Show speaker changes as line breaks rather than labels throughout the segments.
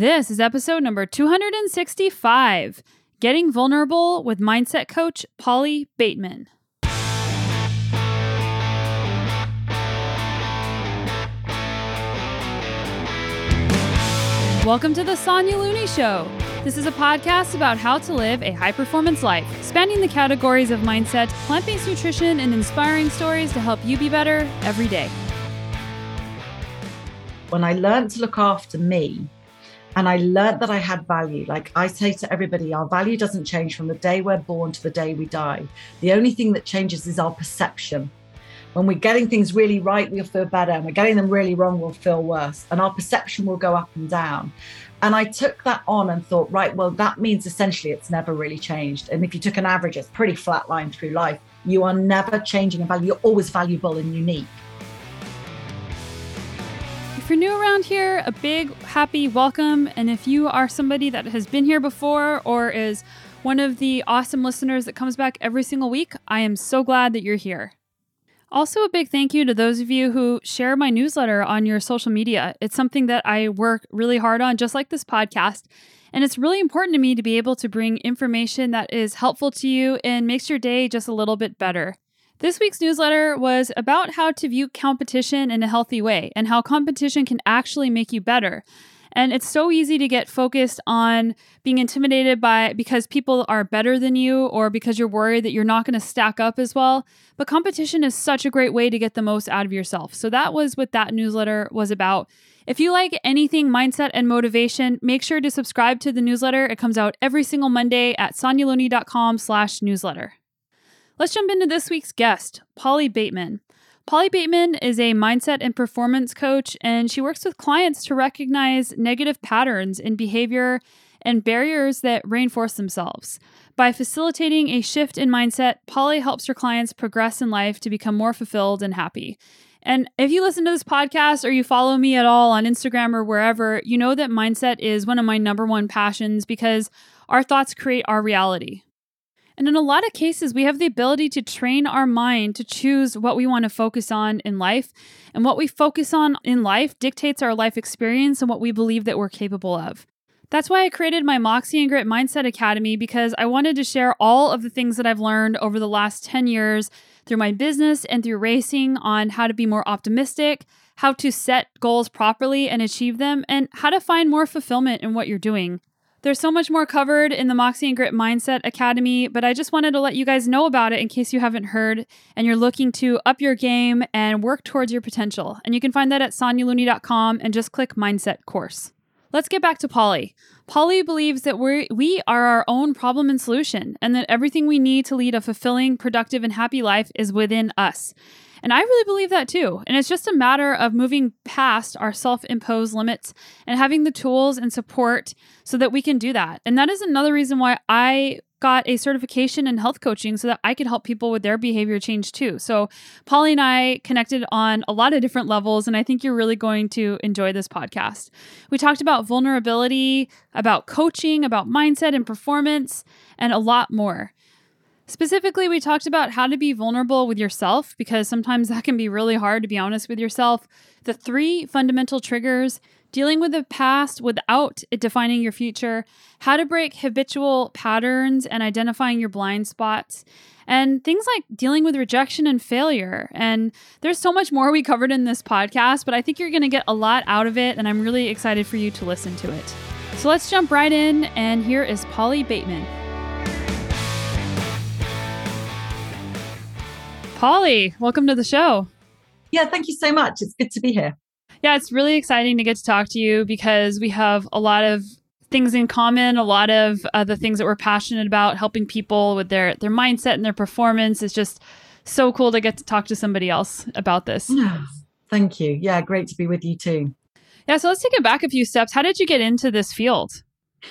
This is episode number 265 Getting Vulnerable with Mindset Coach Polly Bateman. Welcome to the Sonya Looney Show. This is a podcast about how to live a high performance life, spanning the categories of mindset, plant based nutrition, and inspiring stories to help you be better every day.
When I learned to look after me, and I learned that I had value. Like I say to everybody, our value doesn't change from the day we're born to the day we die. The only thing that changes is our perception. When we're getting things really right, we'll feel better. And we're getting them really wrong, we'll feel worse. And our perception will go up and down. And I took that on and thought, right, well, that means essentially it's never really changed. And if you took an average, it's pretty flat line through life. You are never changing in value. You're always valuable and unique.
You're new around here, a big happy welcome. And if you are somebody that has been here before or is one of the awesome listeners that comes back every single week, I am so glad that you're here. Also, a big thank you to those of you who share my newsletter on your social media. It's something that I work really hard on, just like this podcast. And it's really important to me to be able to bring information that is helpful to you and makes your day just a little bit better. This week's newsletter was about how to view competition in a healthy way and how competition can actually make you better. And it's so easy to get focused on being intimidated by because people are better than you or because you're worried that you're not going to stack up as well. But competition is such a great way to get the most out of yourself. So that was what that newsletter was about. If you like anything mindset and motivation, make sure to subscribe to the newsletter. It comes out every single Monday at sonyalooney.com slash newsletter. Let's jump into this week's guest, Polly Bateman. Polly Bateman is a mindset and performance coach, and she works with clients to recognize negative patterns in behavior and barriers that reinforce themselves. By facilitating a shift in mindset, Polly helps her clients progress in life to become more fulfilled and happy. And if you listen to this podcast or you follow me at all on Instagram or wherever, you know that mindset is one of my number one passions because our thoughts create our reality. And in a lot of cases, we have the ability to train our mind to choose what we want to focus on in life. And what we focus on in life dictates our life experience and what we believe that we're capable of. That's why I created my Moxie and Grit Mindset Academy because I wanted to share all of the things that I've learned over the last 10 years through my business and through racing on how to be more optimistic, how to set goals properly and achieve them, and how to find more fulfillment in what you're doing. There's so much more covered in the Moxie and Grit Mindset Academy, but I just wanted to let you guys know about it in case you haven't heard and you're looking to up your game and work towards your potential. And you can find that at sonyalooney.com and just click Mindset Course. Let's get back to Polly. Polly believes that we we are our own problem and solution, and that everything we need to lead a fulfilling, productive, and happy life is within us. And I really believe that too. And it's just a matter of moving past our self imposed limits and having the tools and support so that we can do that. And that is another reason why I got a certification in health coaching so that I could help people with their behavior change too. So, Polly and I connected on a lot of different levels, and I think you're really going to enjoy this podcast. We talked about vulnerability, about coaching, about mindset and performance, and a lot more. Specifically, we talked about how to be vulnerable with yourself because sometimes that can be really hard to be honest with yourself. The three fundamental triggers dealing with the past without it defining your future, how to break habitual patterns and identifying your blind spots, and things like dealing with rejection and failure. And there's so much more we covered in this podcast, but I think you're going to get a lot out of it, and I'm really excited for you to listen to it. So let's jump right in, and here is Polly Bateman. Polly, welcome to the show.
Yeah, thank you so much. It's good to be here.
Yeah, it's really exciting to get to talk to you because we have a lot of things in common, a lot of uh, the things that we're passionate about, helping people with their their mindset and their performance. It's just so cool to get to talk to somebody else about this.
Thank you. Yeah, great to be with you too.
Yeah, so let's take it back a few steps. How did you get into this field?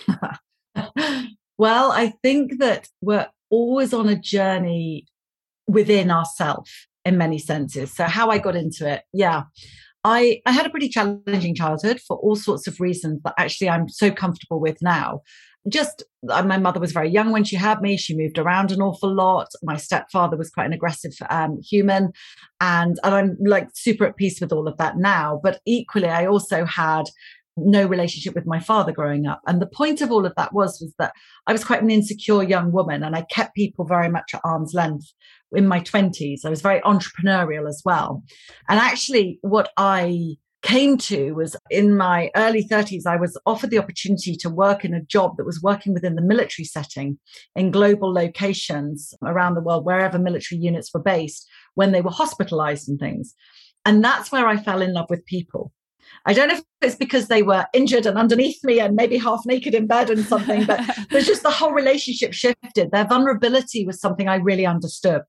well, I think that we're always on a journey within ourselves in many senses. So how I got into it, yeah. I, I had a pretty challenging childhood for all sorts of reasons that actually I'm so comfortable with now. Just uh, my mother was very young when she had me. She moved around an awful lot. My stepfather was quite an aggressive um, human, and and I'm like super at peace with all of that now. But equally, I also had no relationship with my father growing up. And the point of all of that was, was that I was quite an insecure young woman and I kept people very much at arm's length in my 20s. I was very entrepreneurial as well. And actually, what I came to was in my early 30s, I was offered the opportunity to work in a job that was working within the military setting in global locations around the world, wherever military units were based, when they were hospitalized and things. And that's where I fell in love with people. I don't know if it's because they were injured and underneath me and maybe half naked in bed and something, but there's just the whole relationship shifted. Their vulnerability was something I really understood.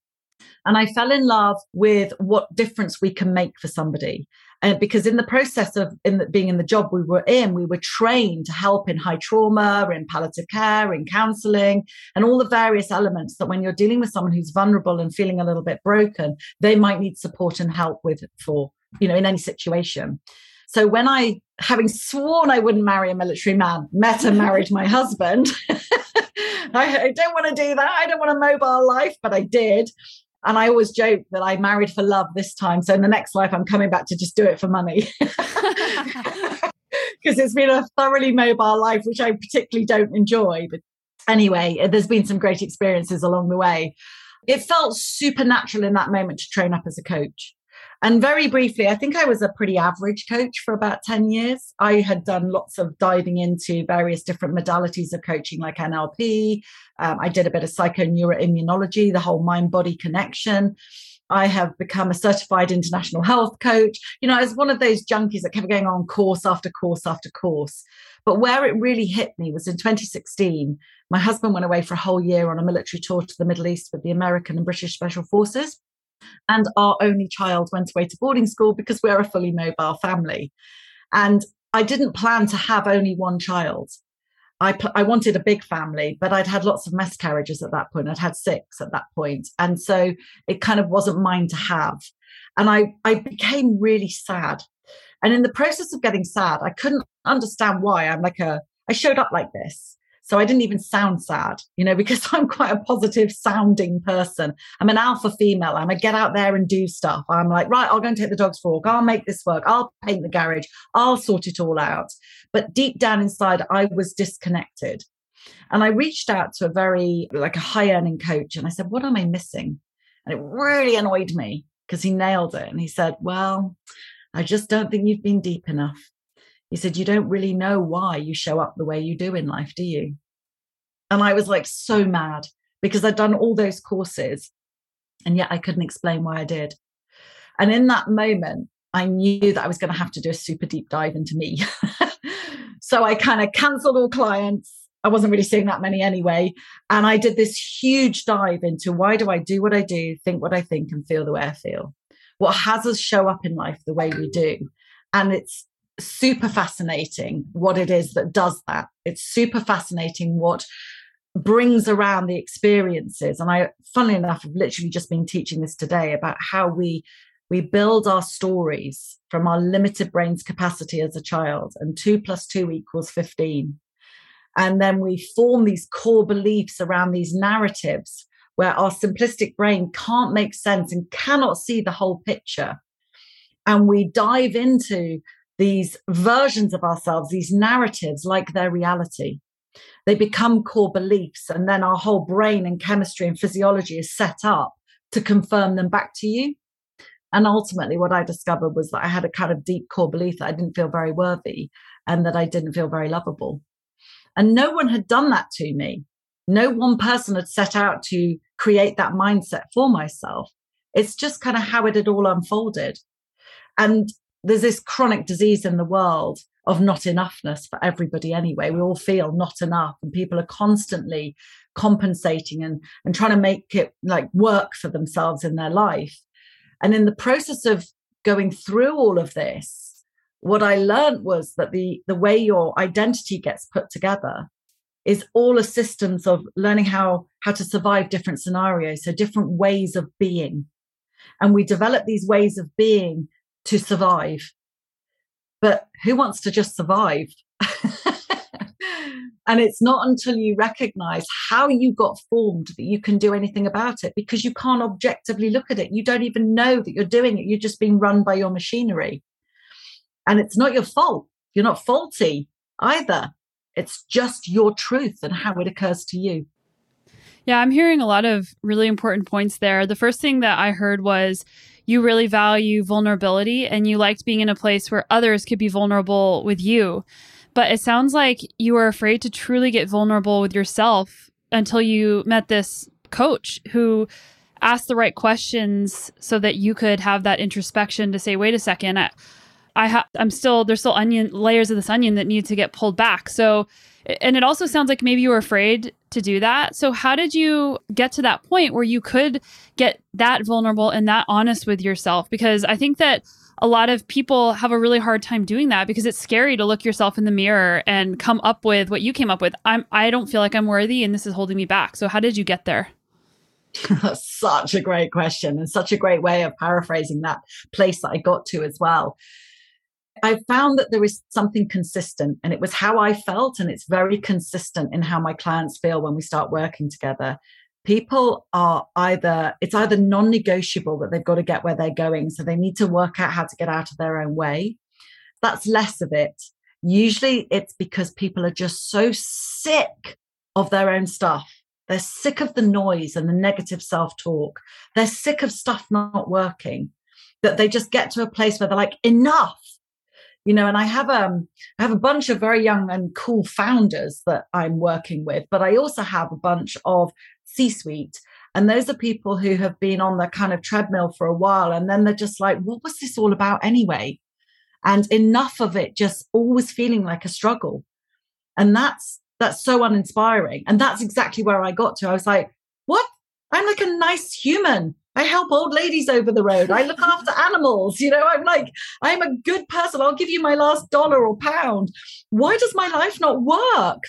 And I fell in love with what difference we can make for somebody. And because in the process of in the, being in the job we were in, we were trained to help in high trauma, in palliative care, in counseling, and all the various elements that when you're dealing with someone who's vulnerable and feeling a little bit broken, they might need support and help with for, you know, in any situation. So when I, having sworn I wouldn't marry a military man, met and married my husband, I, I don't want to do that. I don't want a mobile life, but I did. And I always joke that I married for love this time. So in the next life, I'm coming back to just do it for money. Because it's been a thoroughly mobile life, which I particularly don't enjoy. But anyway, there's been some great experiences along the way. It felt supernatural in that moment to train up as a coach. And very briefly, I think I was a pretty average coach for about 10 years. I had done lots of diving into various different modalities of coaching, like NLP. Um, I did a bit of psychoneuroimmunology, the whole mind body connection. I have become a certified international health coach. You know, I was one of those junkies that kept going on course after course after course. But where it really hit me was in 2016. My husband went away for a whole year on a military tour to the Middle East with the American and British Special Forces and our only child went away to boarding school because we're a fully mobile family. And I didn't plan to have only one child. I, I wanted a big family, but I'd had lots of miscarriages at that point. I'd had six at that point. And so it kind of wasn't mine to have. And I, I became really sad. And in the process of getting sad, I couldn't understand why. I'm like a, I showed up like this. So I didn't even sound sad, you know, because I'm quite a positive sounding person. I'm an alpha female. I'm a get out there and do stuff. I'm like, right, I'll go and take the dogs for a walk. I'll make this work. I'll paint the garage. I'll sort it all out. But deep down inside, I was disconnected. And I reached out to a very, like a high earning coach and I said, what am I missing? And it really annoyed me because he nailed it. And he said, well, I just don't think you've been deep enough. He said, You don't really know why you show up the way you do in life, do you? And I was like so mad because I'd done all those courses and yet I couldn't explain why I did. And in that moment, I knew that I was going to have to do a super deep dive into me. so I kind of cancelled all clients. I wasn't really seeing that many anyway. And I did this huge dive into why do I do what I do, think what I think, and feel the way I feel? What has us show up in life the way we do? And it's super fascinating what it is that does that. It's super fascinating what brings around the experiences. And I, funnily enough, have literally just been teaching this today about how we we build our stories from our limited brain's capacity as a child, and two plus two equals 15. And then we form these core beliefs around these narratives where our simplistic brain can't make sense and cannot see the whole picture. And we dive into these versions of ourselves, these narratives, like their reality. They become core beliefs, and then our whole brain and chemistry and physiology is set up to confirm them back to you. And ultimately, what I discovered was that I had a kind of deep core belief that I didn't feel very worthy and that I didn't feel very lovable. And no one had done that to me. No one person had set out to create that mindset for myself. It's just kind of how it had all unfolded. And there's this chronic disease in the world of not enoughness for everybody anyway. We all feel not enough, and people are constantly compensating and, and trying to make it like work for themselves in their life. And in the process of going through all of this, what I learned was that the, the way your identity gets put together is all a systems of learning how, how to survive different scenarios, so different ways of being. And we develop these ways of being to survive. But who wants to just survive? and it's not until you recognize how you got formed that you can do anything about it because you can't objectively look at it. You don't even know that you're doing it. You're just being run by your machinery. And it's not your fault. You're not faulty either. It's just your truth and how it occurs to you.
Yeah, I'm hearing a lot of really important points there. The first thing that I heard was you really value vulnerability and you liked being in a place where others could be vulnerable with you. But it sounds like you were afraid to truly get vulnerable with yourself until you met this coach who asked the right questions so that you could have that introspection to say, wait a second, I, I ha- I'm still there's still onion layers of this onion that need to get pulled back. So and it also sounds like maybe you were afraid to do that. So how did you get to that point where you could get that vulnerable and that honest with yourself? Because I think that a lot of people have a really hard time doing that because it's scary to look yourself in the mirror and come up with what you came up with. I'm I don't feel like I'm worthy and this is holding me back. So how did you get there?
That's such a great question and such a great way of paraphrasing that place that I got to as well. I found that there is something consistent, and it was how I felt, and it's very consistent in how my clients feel when we start working together. People are either, it's either non negotiable that they've got to get where they're going. So they need to work out how to get out of their own way. That's less of it. Usually it's because people are just so sick of their own stuff. They're sick of the noise and the negative self talk. They're sick of stuff not working that they just get to a place where they're like, enough you know and i have um i have a bunch of very young and cool founders that i'm working with but i also have a bunch of c suite and those are people who have been on the kind of treadmill for a while and then they're just like what was this all about anyway? And enough of it just always feeling like a struggle. And that's that's so uninspiring. And that's exactly where i got to. I was like what? I'm like a nice human I help old ladies over the road. I look after animals. You know, I'm like, I'm a good person. I'll give you my last dollar or pound. Why does my life not work?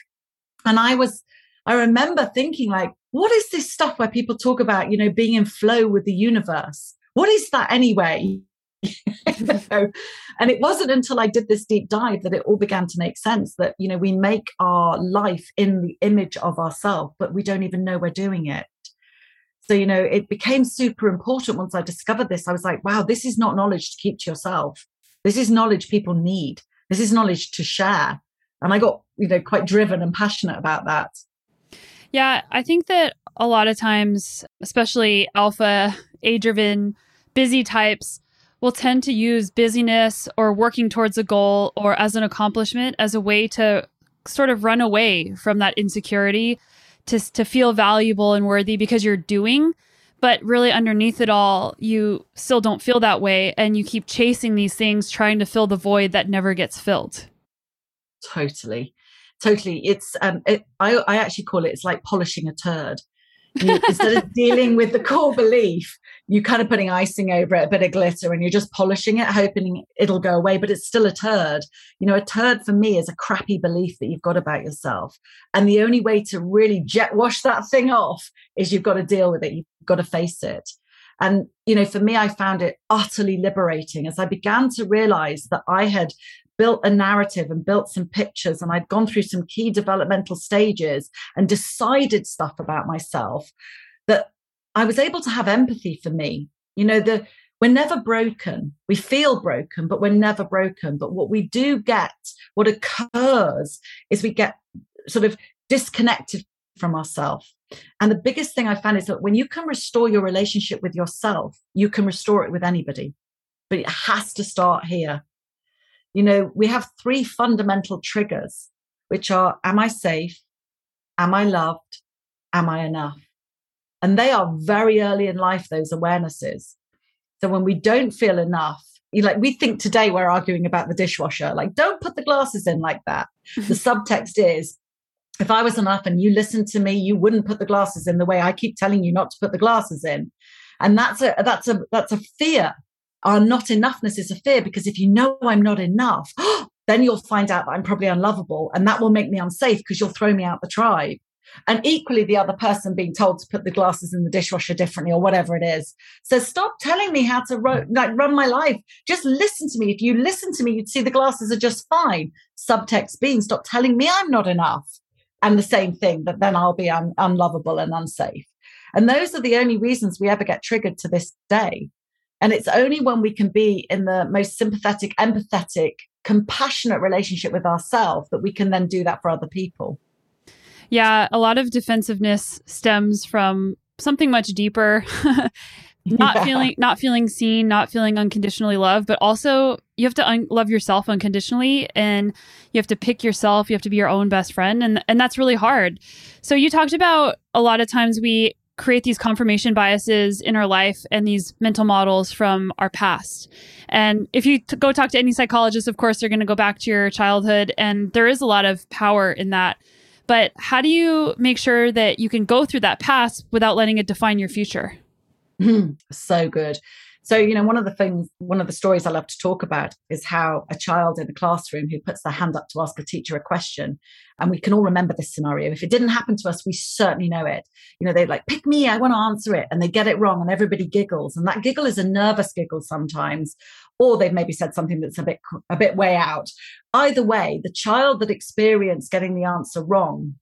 And I was, I remember thinking, like, what is this stuff where people talk about, you know, being in flow with the universe? What is that anyway? and it wasn't until I did this deep dive that it all began to make sense that, you know, we make our life in the image of ourselves, but we don't even know we're doing it. So, you know, it became super important once I discovered this. I was like, wow, this is not knowledge to keep to yourself. This is knowledge people need. This is knowledge to share. And I got, you know, quite driven and passionate about that.
Yeah, I think that a lot of times, especially alpha, A driven, busy types, will tend to use busyness or working towards a goal or as an accomplishment as a way to sort of run away from that insecurity to to feel valuable and worthy because you're doing. But really underneath it all you still don't feel that way. And you keep chasing these things trying to fill the void that never gets filled.
Totally. Totally. It's um it, i i actually call it it's like polishing a turd. You, instead of dealing with the core belief, you kind of putting icing over it, a bit of glitter, and you're just polishing it, hoping it'll go away, but it's still a turd. You know, a turd for me is a crappy belief that you've got about yourself. And the only way to really jet wash that thing off is you've got to deal with it. You've got to face it. And, you know, for me, I found it utterly liberating as I began to realize that I had built a narrative and built some pictures and I'd gone through some key developmental stages and decided stuff about myself I was able to have empathy for me. You know, the we're never broken. We feel broken, but we're never broken. But what we do get, what occurs is we get sort of disconnected from ourselves. And the biggest thing I found is that when you can restore your relationship with yourself, you can restore it with anybody. But it has to start here. You know, we have three fundamental triggers, which are Am I safe? Am I loved? Am I enough? And they are very early in life, those awarenesses. So when we don't feel enough, you like we think today we're arguing about the dishwasher, like, don't put the glasses in like that. the subtext is if I was enough and you listened to me, you wouldn't put the glasses in the way I keep telling you not to put the glasses in. And that's a that's a that's a fear our not enoughness is a fear because if you know I'm not enough, then you'll find out that I'm probably unlovable and that will make me unsafe because you'll throw me out the tribe. And equally, the other person being told to put the glasses in the dishwasher differently or whatever it is. So stop telling me how to ro- like run my life. Just listen to me. If you listen to me, you'd see the glasses are just fine. Subtext being stop telling me I'm not enough. And the same thing that then I'll be un- unlovable and unsafe. And those are the only reasons we ever get triggered to this day. And it's only when we can be in the most sympathetic, empathetic compassionate relationship with ourselves that we can then do that for other people.
Yeah, a lot of defensiveness stems from something much deeper. not yeah. feeling not feeling seen, not feeling unconditionally loved, but also you have to un- love yourself unconditionally and you have to pick yourself, you have to be your own best friend and and that's really hard. So you talked about a lot of times we create these confirmation biases in our life and these mental models from our past. And if you t- go talk to any psychologist, of course, they're going to go back to your childhood. And there is a lot of power in that. But how do you make sure that you can go through that past without letting it define your future?
Hmm, so good. So, you know, one of the things, one of the stories I love to talk about is how a child in a classroom who puts their hand up to ask a teacher a question, and we can all remember this scenario. If it didn't happen to us, we certainly know it. You know, they like, pick me, I want to answer it. And they get it wrong, and everybody giggles. And that giggle is a nervous giggle sometimes, or they've maybe said something that's a bit, a bit way out. Either way, the child that experienced getting the answer wrong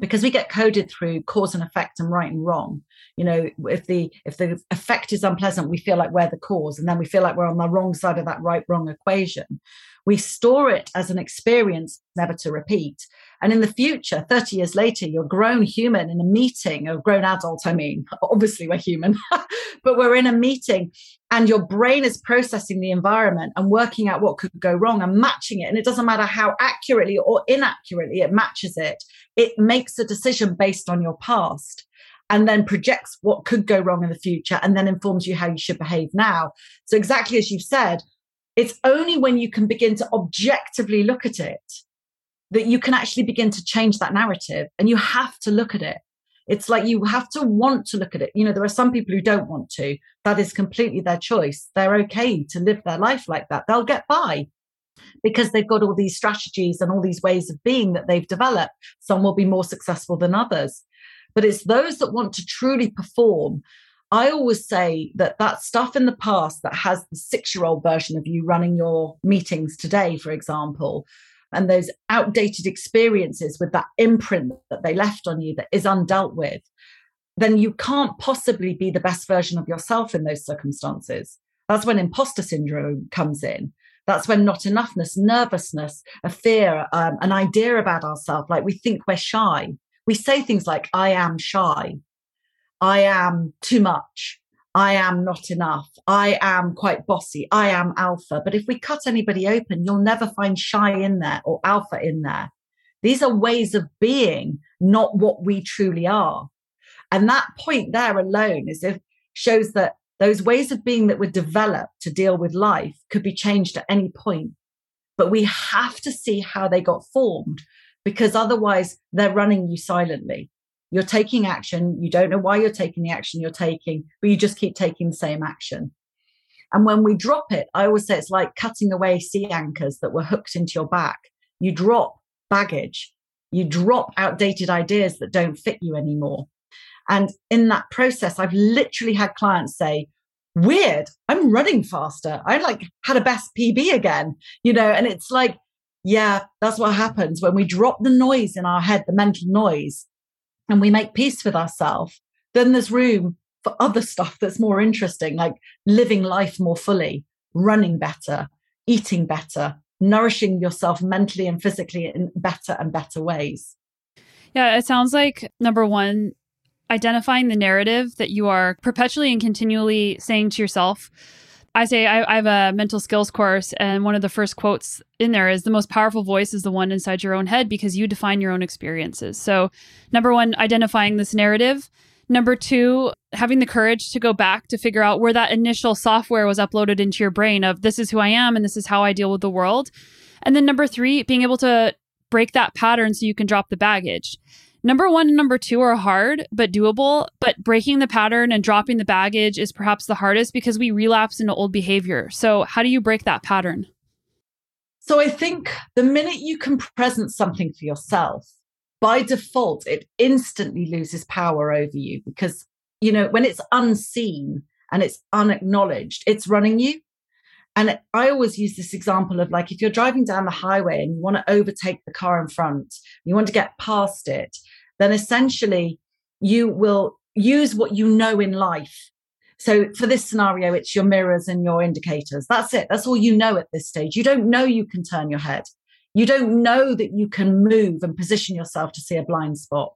because we get coded through cause and effect and right and wrong you know if the if the effect is unpleasant we feel like we're the cause and then we feel like we're on the wrong side of that right wrong equation we store it as an experience never to repeat and in the future 30 years later you're a grown human in a meeting a grown adult i mean obviously we're human but we're in a meeting and your brain is processing the environment and working out what could go wrong and matching it and it doesn't matter how accurately or inaccurately it matches it it makes a decision based on your past and then projects what could go wrong in the future and then informs you how you should behave now. So, exactly as you've said, it's only when you can begin to objectively look at it that you can actually begin to change that narrative. And you have to look at it. It's like you have to want to look at it. You know, there are some people who don't want to. That is completely their choice. They're okay to live their life like that. They'll get by because they've got all these strategies and all these ways of being that they've developed. Some will be more successful than others. But it's those that want to truly perform. I always say that that stuff in the past that has the six year old version of you running your meetings today, for example, and those outdated experiences with that imprint that they left on you that is undealt with, then you can't possibly be the best version of yourself in those circumstances. That's when imposter syndrome comes in. That's when not enoughness, nervousness, a fear, um, an idea about ourselves, like we think we're shy. We say things like, I am shy. I am too much. I am not enough. I am quite bossy. I am alpha. But if we cut anybody open, you'll never find shy in there or alpha in there. These are ways of being, not what we truly are. And that point there alone is if shows that those ways of being that were developed to deal with life could be changed at any point. But we have to see how they got formed because otherwise they're running you silently. You're taking action. You don't know why you're taking the action you're taking, but you just keep taking the same action. And when we drop it, I always say it's like cutting away sea anchors that were hooked into your back. You drop baggage, you drop outdated ideas that don't fit you anymore. And in that process, I've literally had clients say, weird, I'm running faster. I like had a best PB again, you know, and it's like, yeah, that's what happens when we drop the noise in our head, the mental noise, and we make peace with ourselves, then there's room for other stuff that's more interesting, like living life more fully, running better, eating better, nourishing yourself mentally and physically in better and better ways.
Yeah, it sounds like number one, identifying the narrative that you are perpetually and continually saying to yourself. I say I, I, have a mental skills course, and one of the first quotes in there is the most powerful voice is the one inside your own head because you define your own experiences. So, number one, identifying this narrative. Number two, having the courage to go back to figure out where that initial software was uploaded into your brain of this is who I am and this is how I deal with the world. And then number three, being able to break that pattern so you can drop the baggage. Number one and number two are hard, but doable. But breaking the pattern and dropping the baggage is perhaps the hardest because we relapse into old behavior. So, how do you break that pattern?
So, I think the minute you can present something for yourself, by default, it instantly loses power over you because, you know, when it's unseen and it's unacknowledged, it's running you. And I always use this example of like if you're driving down the highway and you want to overtake the car in front, you want to get past it, then essentially you will use what you know in life. So for this scenario, it's your mirrors and your indicators. That's it. That's all you know at this stage. You don't know you can turn your head. You don't know that you can move and position yourself to see a blind spot.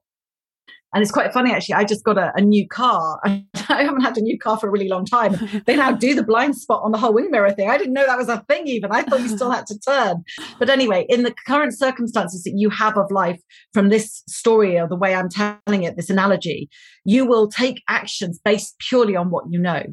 And it's quite funny, actually. I just got a, a new car. I, I haven't had a new car for a really long time. They now do the blind spot on the whole wing mirror thing. I didn't know that was a thing, even. I thought you still had to turn. But anyway, in the current circumstances that you have of life from this story or the way I'm telling it, this analogy, you will take actions based purely on what you know.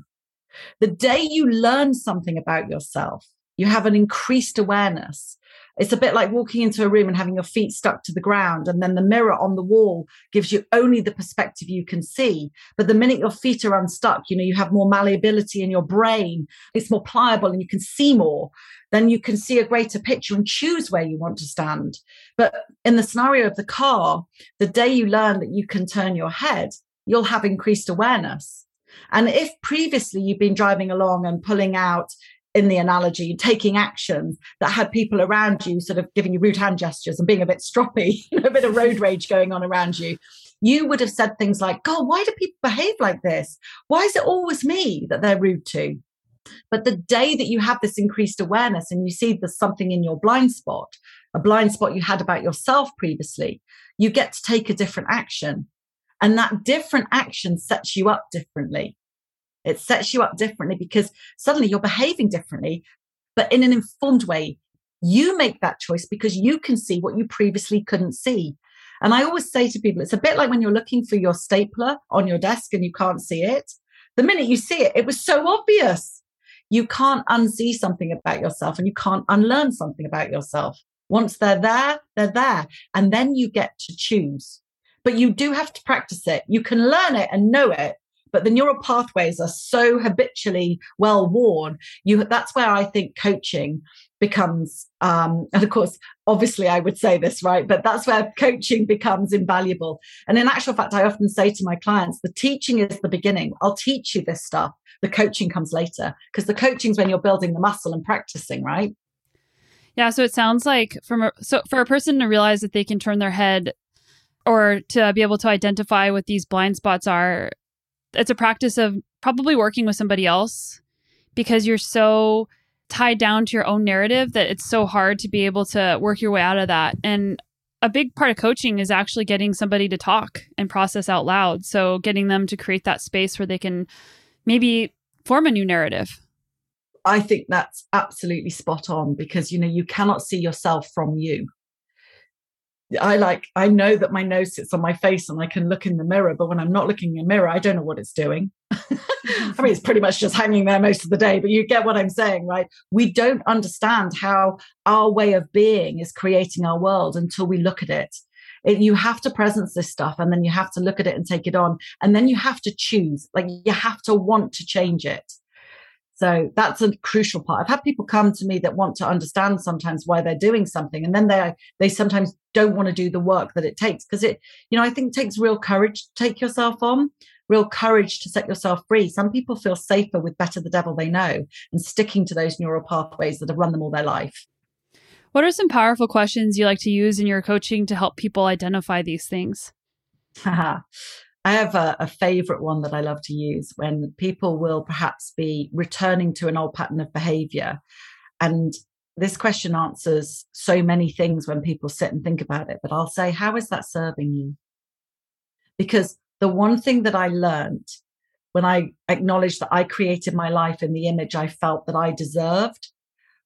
The day you learn something about yourself, you have an increased awareness it's a bit like walking into a room and having your feet stuck to the ground, and then the mirror on the wall gives you only the perspective you can see. But the minute your feet are unstuck, you know, you have more malleability in your brain, it's more pliable, and you can see more. Then you can see a greater picture and choose where you want to stand. But in the scenario of the car, the day you learn that you can turn your head, you'll have increased awareness. And if previously you've been driving along and pulling out in the analogy, taking actions that had people around you sort of giving you rude hand gestures and being a bit stroppy, a bit of road rage going on around you, you would have said things like, God, why do people behave like this? Why is it always me that they're rude to? But the day that you have this increased awareness and you see there's something in your blind spot, a blind spot you had about yourself previously, you get to take a different action. And that different action sets you up differently. It sets you up differently because suddenly you're behaving differently, but in an informed way. You make that choice because you can see what you previously couldn't see. And I always say to people, it's a bit like when you're looking for your stapler on your desk and you can't see it. The minute you see it, it was so obvious. You can't unsee something about yourself and you can't unlearn something about yourself. Once they're there, they're there. And then you get to choose. But you do have to practice it. You can learn it and know it, but the neural pathways are so habitually well worn you that's where i think coaching becomes um, and of course obviously i would say this right but that's where coaching becomes invaluable. And in actual fact i often say to my clients the teaching is the beginning. I'll teach you this stuff. The coaching comes later because the coaching is when you're building the muscle and practicing right?
Yeah so it sounds like from a, so for a person to realize that they can turn their head or to be able to identify what these blind spots are it's a practice of probably working with somebody else because you're so tied down to your own narrative that it's so hard to be able to work your way out of that. And a big part of coaching is actually getting somebody to talk and process out loud. So getting them to create that space where they can maybe form a new narrative.
I think that's absolutely spot on because you know you cannot see yourself from you. I like, I know that my nose sits on my face and I can look in the mirror, but when I'm not looking in the mirror, I don't know what it's doing. I mean, it's pretty much just hanging there most of the day, but you get what I'm saying, right? We don't understand how our way of being is creating our world until we look at it. it. You have to presence this stuff and then you have to look at it and take it on. And then you have to choose, like, you have to want to change it. So that's a crucial part. I've had people come to me that want to understand sometimes why they're doing something, and then they they sometimes don't want to do the work that it takes because it, you know, I think it takes real courage to take yourself on, real courage to set yourself free. Some people feel safer with better the devil they know and sticking to those neural pathways that have run them all their life.
What are some powerful questions you like to use in your coaching to help people identify these things?
I have a, a, favorite one that I love to use when people will perhaps be returning to an old pattern of behavior. And this question answers so many things when people sit and think about it. But I'll say, how is that serving you? Because the one thing that I learned when I acknowledged that I created my life in the image I felt that I deserved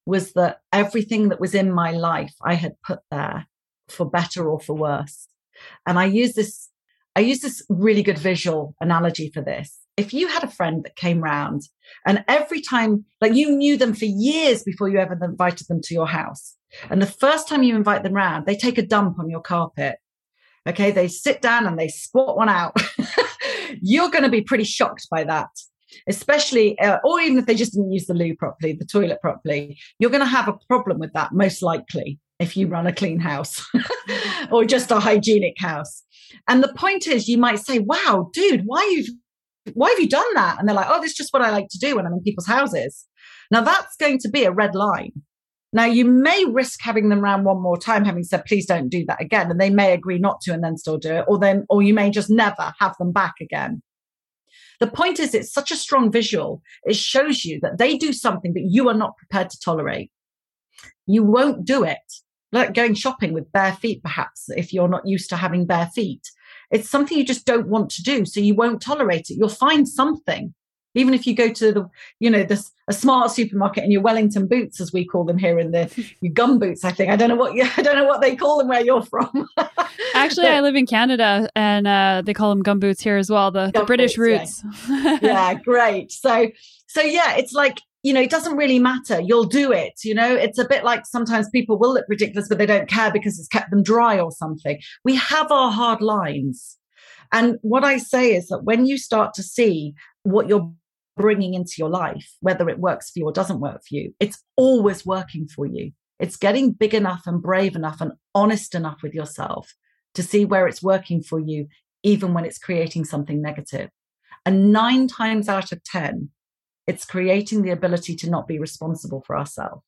was that everything that was in my life I had put there for better or for worse. And I use this I use this really good visual analogy for this. If you had a friend that came round and every time, like you knew them for years before you ever invited them to your house, and the first time you invite them round, they take a dump on your carpet. Okay, they sit down and they squat one out. You're going to be pretty shocked by that especially uh, or even if they just didn't use the loo properly the toilet properly you're going to have a problem with that most likely if you run a clean house or just a hygienic house and the point is, you might say, wow, dude, why you why have you done that? And they're like, oh, this is just what I like to do when I'm in people's houses. Now that's going to be a red line. Now you may risk having them round one more time, having said, please don't do that again. And they may agree not to and then still do it. Or then, or you may just never have them back again. The point is, it's such a strong visual. It shows you that they do something that you are not prepared to tolerate. You won't do it. Like going shopping with bare feet, perhaps, if you're not used to having bare feet. It's something you just don't want to do. So you won't tolerate it. You'll find something even if you go to the, you know, this a smart supermarket and your Wellington boots, as we call them here in the your gum boots, I think. I don't know what you, I don't know what they call them where you're from.
Actually, I live in Canada and uh, they call them gum boots here as well. The, the British boots,
roots. Yeah. yeah, great. So so yeah, it's like you know, it doesn't really matter. You'll do it. You know, it's a bit like sometimes people will look ridiculous, but they don't care because it's kept them dry or something. We have our hard lines. And what I say is that when you start to see what you're bringing into your life, whether it works for you or doesn't work for you, it's always working for you. It's getting big enough and brave enough and honest enough with yourself to see where it's working for you, even when it's creating something negative. And nine times out of 10, it's creating the ability to not be responsible for ourselves.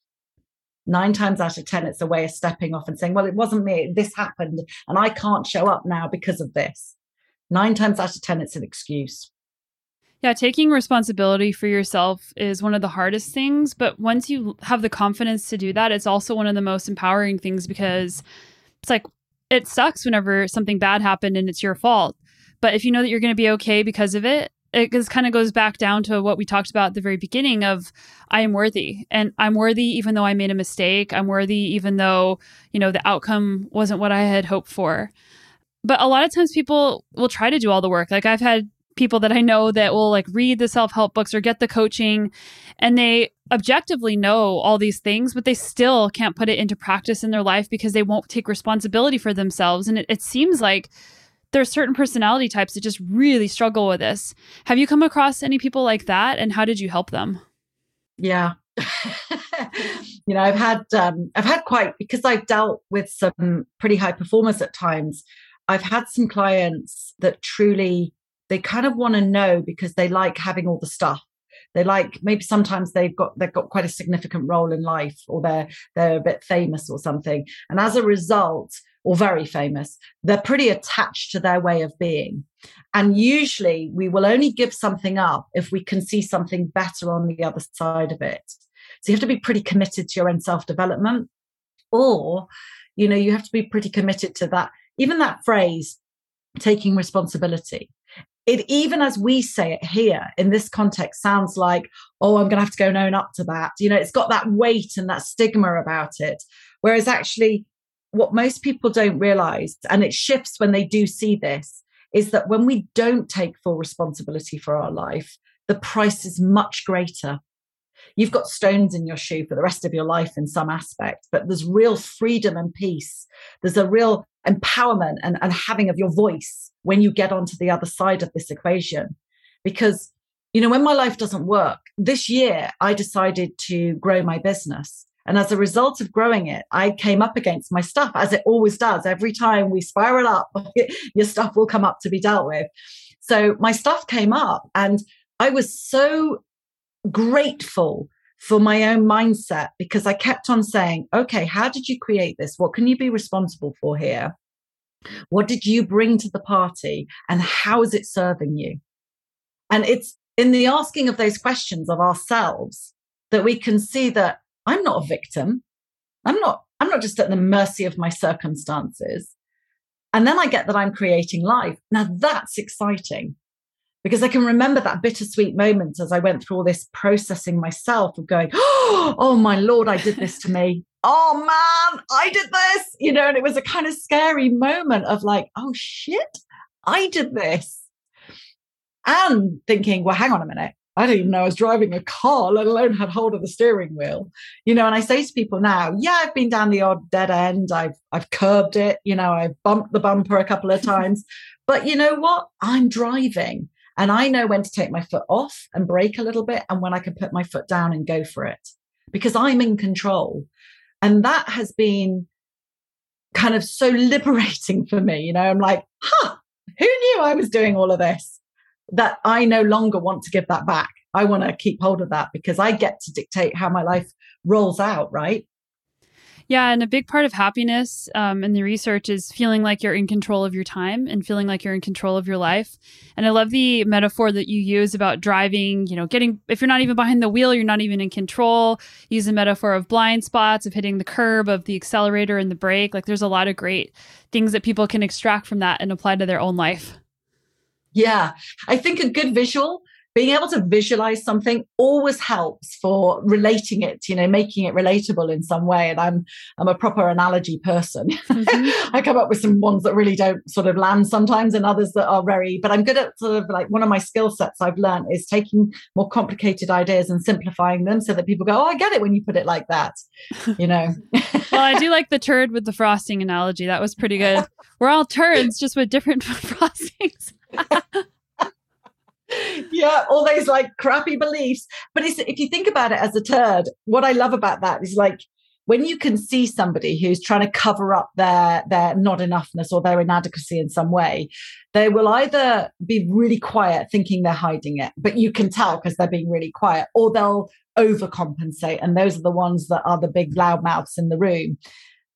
Nine times out of 10, it's a way of stepping off and saying, Well, it wasn't me. This happened, and I can't show up now because of this. Nine times out of 10, it's an excuse.
Yeah, taking responsibility for yourself is one of the hardest things. But once you have the confidence to do that, it's also one of the most empowering things because it's like it sucks whenever something bad happened and it's your fault. But if you know that you're going to be okay because of it, it just kind of goes back down to what we talked about at the very beginning of I am worthy and I'm worthy even though I made a mistake. I'm worthy even though, you know, the outcome wasn't what I had hoped for. But a lot of times people will try to do all the work. Like I've had people that I know that will like read the self help books or get the coaching and they objectively know all these things, but they still can't put it into practice in their life because they won't take responsibility for themselves. And it, it seems like there's certain personality types that just really struggle with this. Have you come across any people like that and how did you help them?
Yeah. you know, I've had um I've had quite because I've dealt with some pretty high performers at times. I've had some clients that truly they kind of want to know because they like having all the stuff they like maybe sometimes they've got they've got quite a significant role in life or they're they're a bit famous or something and as a result or very famous they're pretty attached to their way of being. And usually we will only give something up if we can see something better on the other side of it. So you have to be pretty committed to your own self development or you know you have to be pretty committed to that even that phrase taking responsibility. It even as we say it here in this context sounds like oh i'm going to have to go and own up to that. You know it's got that weight and that stigma about it. Whereas actually what most people don't realize and it shifts when they do see this is that when we don't take full responsibility for our life the price is much greater you've got stones in your shoe for the rest of your life in some aspect but there's real freedom and peace there's a real empowerment and, and having of your voice when you get onto the other side of this equation. Because, you know, when my life doesn't work, this year I decided to grow my business. And as a result of growing it, I came up against my stuff, as it always does. Every time we spiral up, your stuff will come up to be dealt with. So my stuff came up, and I was so grateful for my own mindset because I kept on saying, okay, how did you create this? What can you be responsible for here? What did you bring to the party and how is it serving you? And it's in the asking of those questions of ourselves that we can see that I'm not a victim. I'm not, I'm not just at the mercy of my circumstances. And then I get that I'm creating life. Now that's exciting because I can remember that bittersweet moment as I went through all this processing myself of going, oh my Lord, I did this to me oh man, I did this, you know, and it was a kind of scary moment of like, oh shit, I did this. And thinking, well, hang on a minute. I didn't even know I was driving a car, let alone had hold of the steering wheel. You know, and I say to people now, yeah, I've been down the odd dead end. I've I've curbed it, you know, I've bumped the bumper a couple of times. but you know what? I'm driving and I know when to take my foot off and brake a little bit and when I can put my foot down and go for it because I'm in control. And that has been kind of so liberating for me. You know, I'm like, huh, who knew I was doing all of this? That I no longer want to give that back. I want to keep hold of that because I get to dictate how my life rolls out, right?
Yeah, and a big part of happiness um, in the research is feeling like you're in control of your time and feeling like you're in control of your life. And I love the metaphor that you use about driving, you know, getting, if you're not even behind the wheel, you're not even in control. Use the metaphor of blind spots, of hitting the curb, of the accelerator and the brake. Like there's a lot of great things that people can extract from that and apply to their own life.
Yeah, I think a good visual being able to visualize something always helps for relating it you know making it relatable in some way and i'm i'm a proper analogy person. Mm-hmm. i come up with some ones that really don't sort of land sometimes and others that are very but i'm good at sort of like one of my skill sets i've learned is taking more complicated ideas and simplifying them so that people go oh i get it when you put it like that you know?
Well i do like the turd with the frosting analogy. That was pretty good. We're all turds just with different frostings
yeah, all those like crappy beliefs. But if you think about it as a turd, what I love about that is like when you can see somebody who's trying to cover up their their not enoughness or their inadequacy in some way, they will either be really quiet thinking they're hiding it, but you can tell because they're being really quiet, or they'll overcompensate. And those are the ones that are the big loudmouths in the room.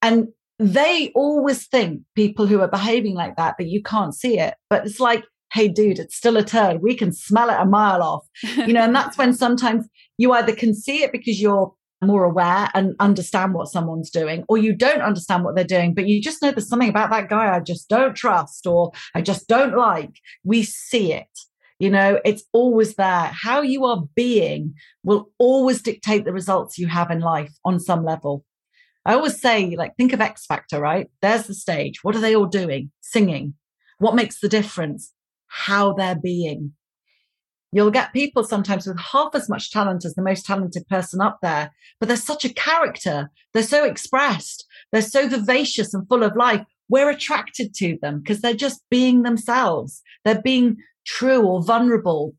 And they always think people who are behaving like that that you can't see it. But it's like hey dude it's still a turd. We can smell it a mile off. You know and that's when sometimes you either can see it because you're more aware and understand what someone's doing or you don't understand what they're doing but you just know there's something about that guy i just don't trust or i just don't like. We see it. You know it's always there. How you are being will always dictate the results you have in life on some level i always say like think of x factor right there's the stage what are they all doing singing what makes the difference how they're being. You'll get people sometimes with half as much talent as the most talented person up there, but they're such a character. They're so expressed. They're so vivacious and full of life. We're attracted to them because they're just being themselves. They're being true or vulnerable.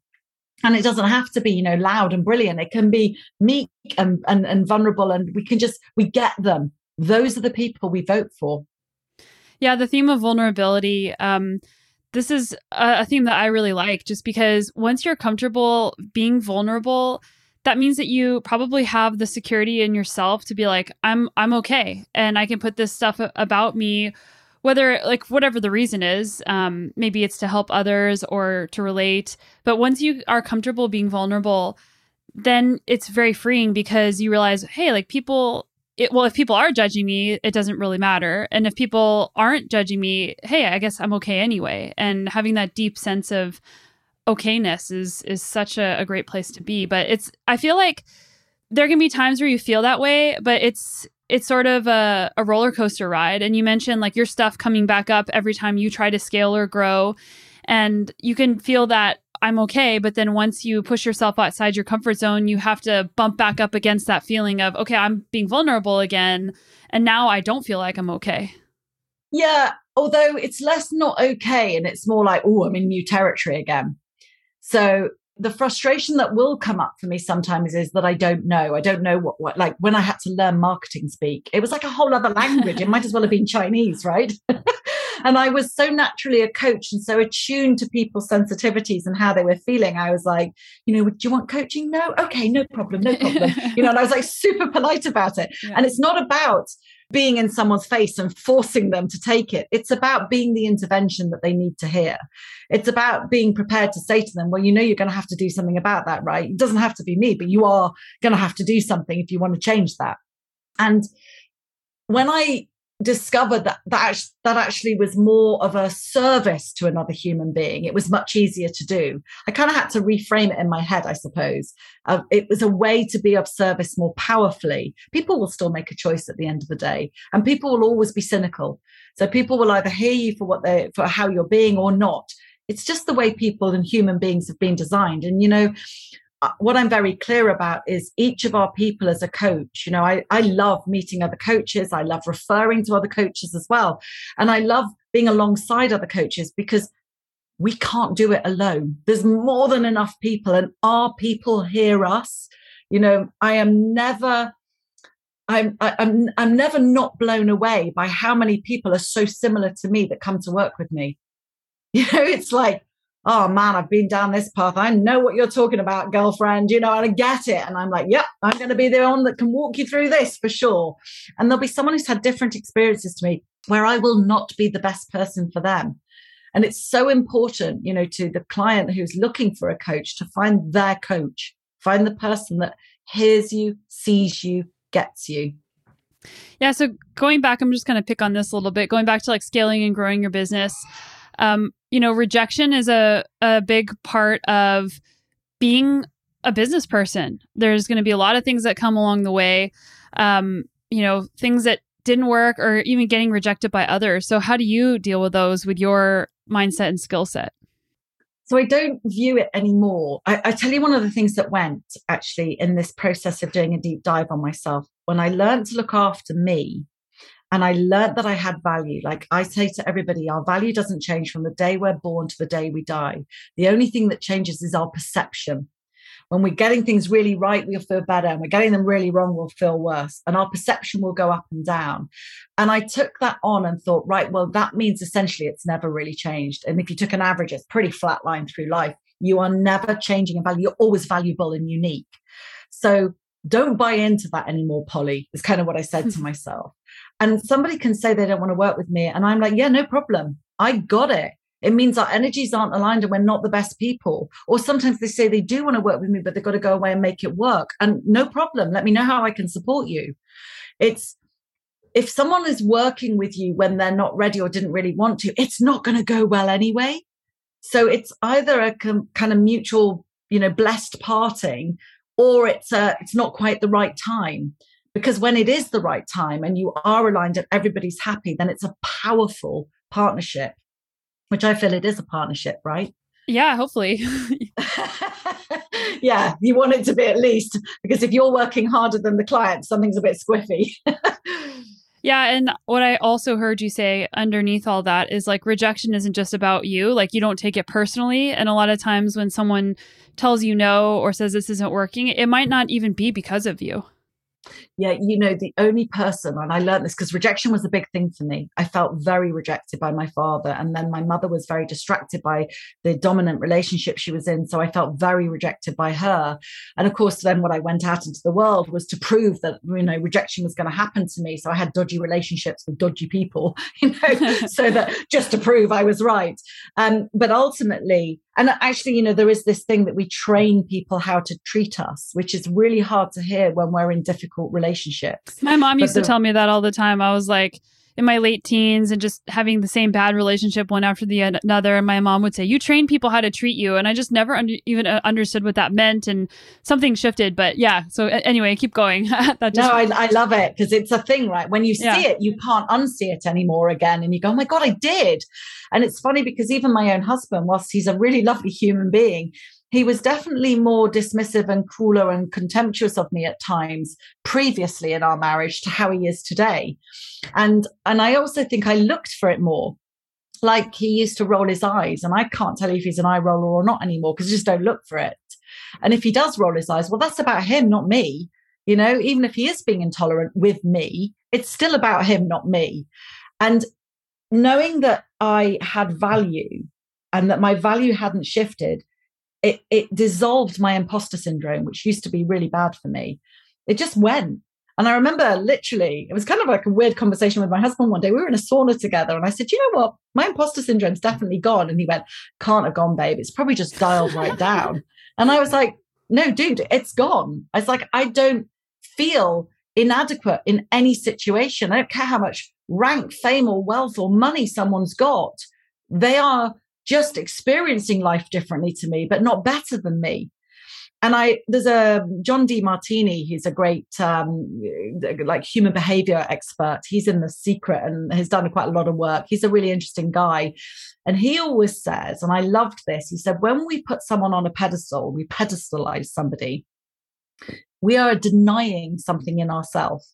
And it doesn't have to be, you know, loud and brilliant. It can be meek and, and, and vulnerable. And we can just, we get them. Those are the people we vote for.
Yeah, the theme of vulnerability. Um, this is a, theme that I really like just because once you're comfortable being vulnerable, that means that you probably have the security in yourself to be like I'm I'm okay and I can put this stuff about me whether like whatever the reason is um maybe it's to help others or to relate but once you are comfortable being vulnerable then it's very freeing because you realize hey like people it, well, if people are judging me, it doesn't really matter. And if people aren't judging me, hey, I guess I'm okay anyway. And having that deep sense of okayness is is such a, a great place to be. But it's I feel like there can be times where you feel that way, but it's it's sort of a, a roller coaster ride. And you mentioned like your stuff coming back up every time you try to scale or grow. And you can feel that I'm okay. But then once you push yourself outside your comfort zone, you have to bump back up against that feeling of, okay, I'm being vulnerable again. And now I don't feel like I'm okay.
Yeah. Although it's less not okay and it's more like, oh, I'm in new territory again. So the frustration that will come up for me sometimes is that I don't know. I don't know what, what like when I had to learn marketing speak, it was like a whole other language. it might as well have been Chinese, right? and I was so naturally a coach and so attuned to people's sensitivities and how they were feeling. I was like, you know, do you want coaching? No. Okay, no problem, no problem. you know, and I was like super polite about it. Yeah. And it's not about being in someone's face and forcing them to take it. It's about being the intervention that they need to hear. It's about being prepared to say to them, well, you know, you're going to have to do something about that, right? It doesn't have to be me, but you are going to have to do something if you want to change that. And when I discovered that that, that actually was more of a service to another human being. It was much easier to do. I kind of had to reframe it in my head, I suppose. Uh, it was a way to be of service more powerfully. People will still make a choice at the end of the day, and people will always be cynical. So people will either hear you for what they for how you're being or not. It's just the way people and human beings have been designed. And you know, Uh, what I'm very clear about is each of our people as a coach. You know, I, I love meeting other coaches. I love referring to other coaches as well. And I love being alongside other coaches because we can't do it alone. There's more than enough people, and our people hear us. You know, I am never. I'm, I'm I'm never not blown away by how many people are so similar to me that come to work with me. You know, it's like, oh man, I've been down this path. I know what you're talking about, girlfriend, you know, and I get it. And I'm like, yep, I'm going to be the one that can walk you through this for sure. And there'll be someone who's had different experiences to me where I will not be the best person for them. And it's so important, you know, to the client who's looking for a coach to find their coach, find the person that hears you, sees you, gets you.
Yeah. So going back, I'm just going to pick on this a little bit, going back to like scaling and growing your business um, you know, rejection is a, a big part of being a business person. There's going to be a lot of things that come along the way, um, you know, things that didn't work or even getting rejected by others. So, how do you deal with those with your mindset and skill set?
So, I don't view it anymore. I, I tell you one of the things that went actually in this process of doing a deep dive on myself. When I learned to look after me, and I learned that I had value. Like I say to everybody, our value doesn't change from the day we're born to the day we die. The only thing that changes is our perception. When we're getting things really right, we'll feel better. And we're getting them really wrong, we'll feel worse. And our perception will go up and down. And I took that on and thought, right, well, that means essentially it's never really changed. And if you took an average, it's pretty flat line through life. You are never changing in value. You're always valuable and unique. So don't buy into that anymore, Polly, is kind of what I said to myself. And somebody can say they don't want to work with me. And I'm like, yeah, no problem. I got it. It means our energies aren't aligned and we're not the best people. Or sometimes they say they do want to work with me, but they've got to go away and make it work. And no problem. Let me know how I can support you. It's if someone is working with you when they're not ready or didn't really want to, it's not going to go well anyway. So it's either a com- kind of mutual, you know, blessed parting, or it's a, it's not quite the right time because when it is the right time and you are aligned and everybody's happy then it's a powerful partnership which i feel it is a partnership right?
Yeah hopefully.
Yeah you want it to be at least because if you're working harder than the client something's a bit squiffy.
Yeah and what i also heard you say underneath all that is like rejection isn't just about you like you don't take it personally and a lot of times when someone tells you no or says this isn't working it might not even be because of you
yeah, you know, the only person, and I learned this because rejection was a big thing for me. I felt very rejected by my father. And then my mother was very distracted by the dominant relationship she was in. So I felt very rejected by her. And of course, then what I went out into the world was to prove that, you know, rejection was going to happen to me. So I had dodgy relationships with dodgy people, you know, so that just to prove I was right. Um, but ultimately, and actually, you know, there is this thing that we train people how to treat us, which is really hard to hear when we're in difficult relationships.
My mom used the, to tell me that all the time. I was like, in my late teens and just having the same bad relationship one after the another. And my mom would say you train people how to treat you. And i just never under, even uh, understood what that meant and something shifted but yeah. So anyway keep going.
That just no I, I love it because it's a thing right? When you see yeah. it you can't unsee it anymore again and you go oh my god i did. And it's funny because even my own husband, whilst he's a really lovely human being, he was definitely more dismissive and crueler and contemptuous of me at times previously in our marriage to how he is today. And and I also think I looked for it more. Like he used to roll his eyes, and I can't tell if he's an eye roller or not anymore because I just don't look for it. And if he does roll his eyes, well, that's about him, not me. You know, even if he is being intolerant with me, it's still about him, not me. And knowing that I had value and that my value hadn't shifted, it, it dissolved my imposter syndrome, which used to be really bad for me. It just went. And I remember literally, it was kind of like a weird conversation with my husband one day. We were in a sauna together, and I said, You know what? My imposter syndrome's definitely gone. And he went, Can't have gone, babe. It's probably just dialed right down. And I was like, No, dude, it's gone. I was like, I don't feel inadequate in any situation. I don't care how much rank, fame, or wealth or money someone's got. They are just experiencing life differently to me, but not better than me. And I, there's a John Demartini. he's a great um, like human behavior expert. He's in the secret and has done quite a lot of work. He's a really interesting guy. And he always says, and I loved this, he said, when we put someone on a pedestal, we pedestalize somebody, we are denying something in ourselves.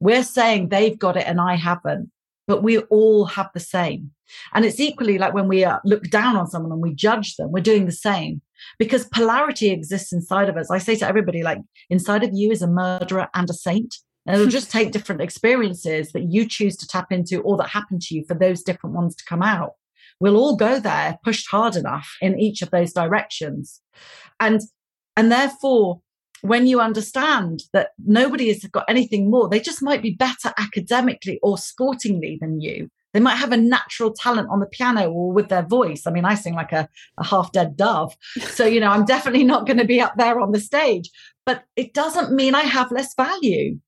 We're saying they've got it and I haven't, but we all have the same. And it's equally like when we uh, look down on someone and we judge them, we're doing the same because polarity exists inside of us. I say to everybody, like, inside of you is a murderer and a saint. And it'll just take different experiences that you choose to tap into or that happen to you for those different ones to come out. we'll all go there pushed hard enough in each of those directions. And and therefore when you understand that nobody has got anything more, they just might be better academically or sportingly than you. They might have a natural talent on the piano or with their voice. I mean, I sing like a, a half dead dove. So, you know, I'm definitely not going to be up there on the stage, but it doesn't mean I have less value.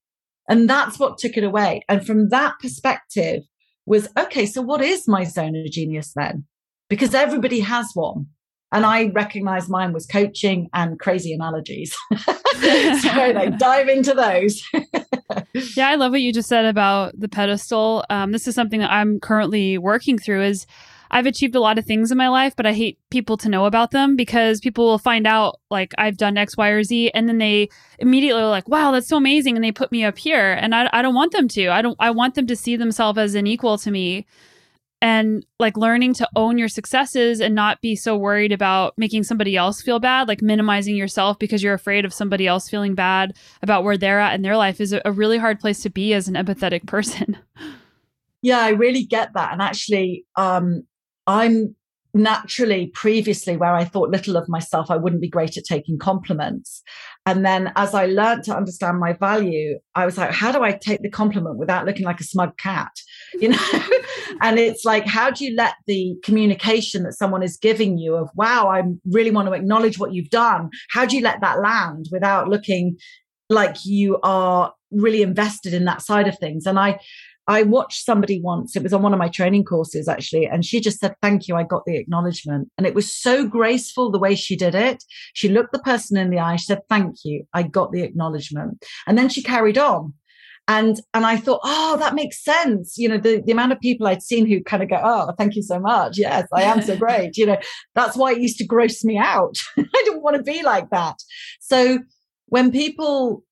And that's what took it away. And from that perspective, was okay, so what is my zone of genius then? Because everybody has one. And I recognized mine was coaching and crazy analogies. so they dive into those.
yeah, I love what you just said about the pedestal. Um, this is something that I'm currently working through is I've achieved a lot of things in my life, but I hate people to know about them because people will find out like I've done X, Y, or Z, and then they immediately are like, "Wow, that's so amazing," and they put me up here, and I, I don't want them to. I don't. I want them to see themselves as an equal to me and like learning to own your successes and not be so worried about making somebody else feel bad like minimizing yourself because you're afraid of somebody else feeling bad about where they're at in their life is a, really hard place to be as an empathetic person.
Yeah i really get that and actually um i'm naturally previously where I thought little of myself, I wouldn't be great at taking compliments. And then as I learned to understand my value, I was like, how do I take the compliment without looking like a smug cat? You know? and it's like, how do you let the communication that someone is giving you of, wow, I really want to acknowledge what you've done. How do you let that land without looking like you are really invested in that side of things? And I I watched somebody once, it was on one of my training courses actually, and she just said, Thank you, I got the acknowledgement. And it was so graceful the way she did it. She looked the person in the eye, she said, Thank you, I got the acknowledgement. And then she carried on. And and I thought, oh, that makes sense. You know, the, the amount of people I'd seen who kind of go, oh, thank you so much. Yes, I am so great. You know, that's why it used to gross me out. I didn't want to be like that. So when people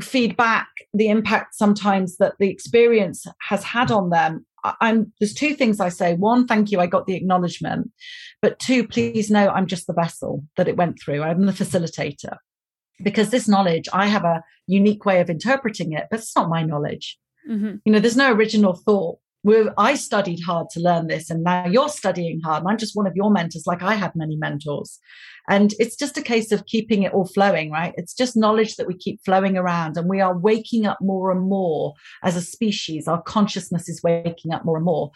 feedback the impact sometimes that the experience has had on them. I'm there's two things i say. One thank you i got the acknowledgement. But two please know i'm just the vessel that it went through. I'm the facilitator. Because this knowledge i have a unique way of interpreting it but it's not my knowledge. Mm-hmm. you know there's no original thought we're, I studied hard to learn this, and now you're studying hard. And I'm just one of your mentors, like I had many mentors. And it's just a case of keeping it all flowing, right? It's just knowledge that we keep flowing around, and we are waking up more and more as a species. Our consciousness is waking up more and more.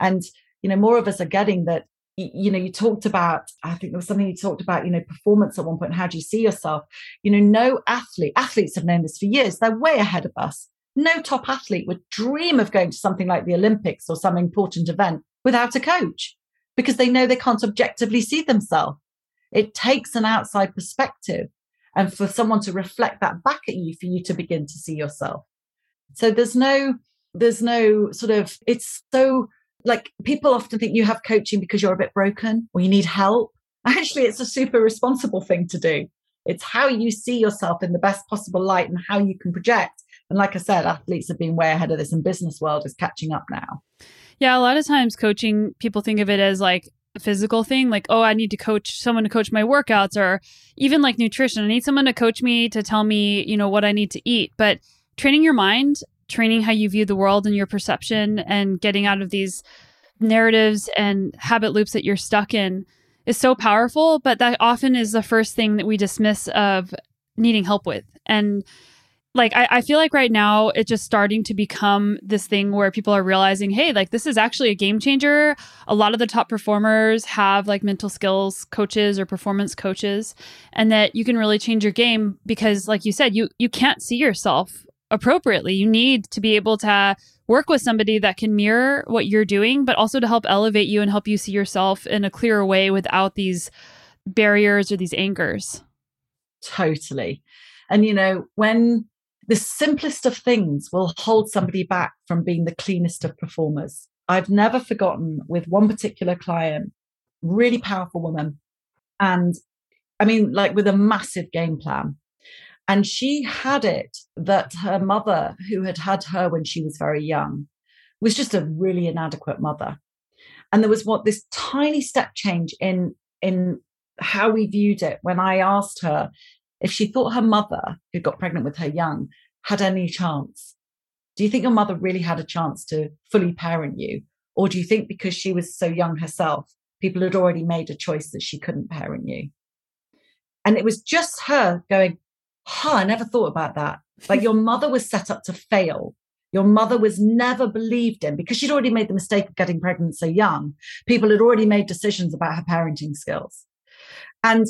And, you know, more of us are getting that you know you talked about i think there was something you talked about you know performance at one point how do you see yourself you know no athlete athletes have known this for years they're way ahead of us no top athlete would dream of going to something like the Olympics or some important event without a coach because they know they can't objectively see themselves. It takes an outside perspective and for someone to reflect that back at you for you to begin to see yourself. So there's no, there's no sort of, it's so like people often think you have coaching because you're a bit broken or you need help. Actually, it's a super responsible thing to do. It's how you see yourself in the best possible light and how you can project and like I said, athletes have been way ahead of this, and business world is catching up now.
Yeah, a lot of times coaching, people think of it as like a physical thing, like, oh, I need to coach someone to coach my workouts, or even like nutrition. I need someone to coach me to tell me, you know, what I need to eat. But training your mind, training how you view the world and your perception, and getting out of these narratives and habit loops that you're stuck in is so powerful. But that often is the first thing that we dismiss of needing help with. And like I, I feel like right now it's just starting to become this thing where people are realizing hey like this is actually a game changer. A lot of the top performers have like mental skills coaches or performance coaches and that you can really change your game because like you said you you can't see yourself appropriately. You need to be able to work with somebody that can mirror what you're doing but also to help elevate you and help you see yourself in a clearer way without these barriers or these anchors
totally. And you know when the simplest of things will hold somebody back from being the cleanest of performers. I've never forgotten with one particular client, really powerful woman. And I mean, like with a massive game plan. And she had it that her mother, who had had her when she was very young, was just a really inadequate mother. And there was what this tiny step change in in how we viewed it when I asked her if she thought her mother, who got pregnant with her young, had any chance, do you think your mother really had a chance to fully parent you? Or do you think because she was so young herself, people had already made a choice that she couldn't parent you? And it was just her going, huh, I never thought about that. Like your mother was set up to fail. Your mother was never believed in because she'd already made the mistake of getting pregnant so young. People had already made decisions about her parenting skills. And